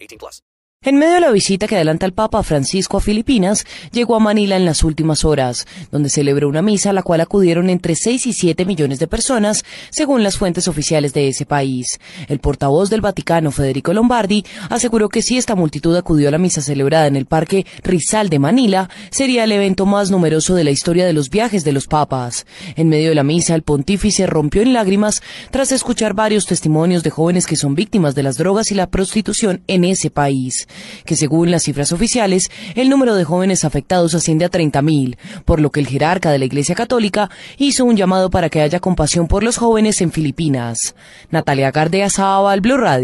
18 plus. En medio de la visita que adelanta el Papa Francisco a Filipinas, llegó a Manila en las últimas horas, donde celebró una misa a la cual acudieron entre 6 y 7 millones de personas, según las fuentes oficiales de ese país. El portavoz del Vaticano, Federico Lombardi, aseguró que si esta multitud acudió a la misa celebrada en el Parque Rizal de Manila, sería el evento más numeroso de la historia de los viajes de los papas. En medio de la misa, el pontífice rompió en lágrimas tras escuchar varios testimonios de jóvenes que son víctimas de las drogas y la prostitución en ese país que según las cifras oficiales, el número de jóvenes afectados asciende a 30.000, por lo que el jerarca de la Iglesia Católica hizo un llamado para que haya compasión por los jóvenes en Filipinas. Natalia Gardea Sábal, Blue Radio.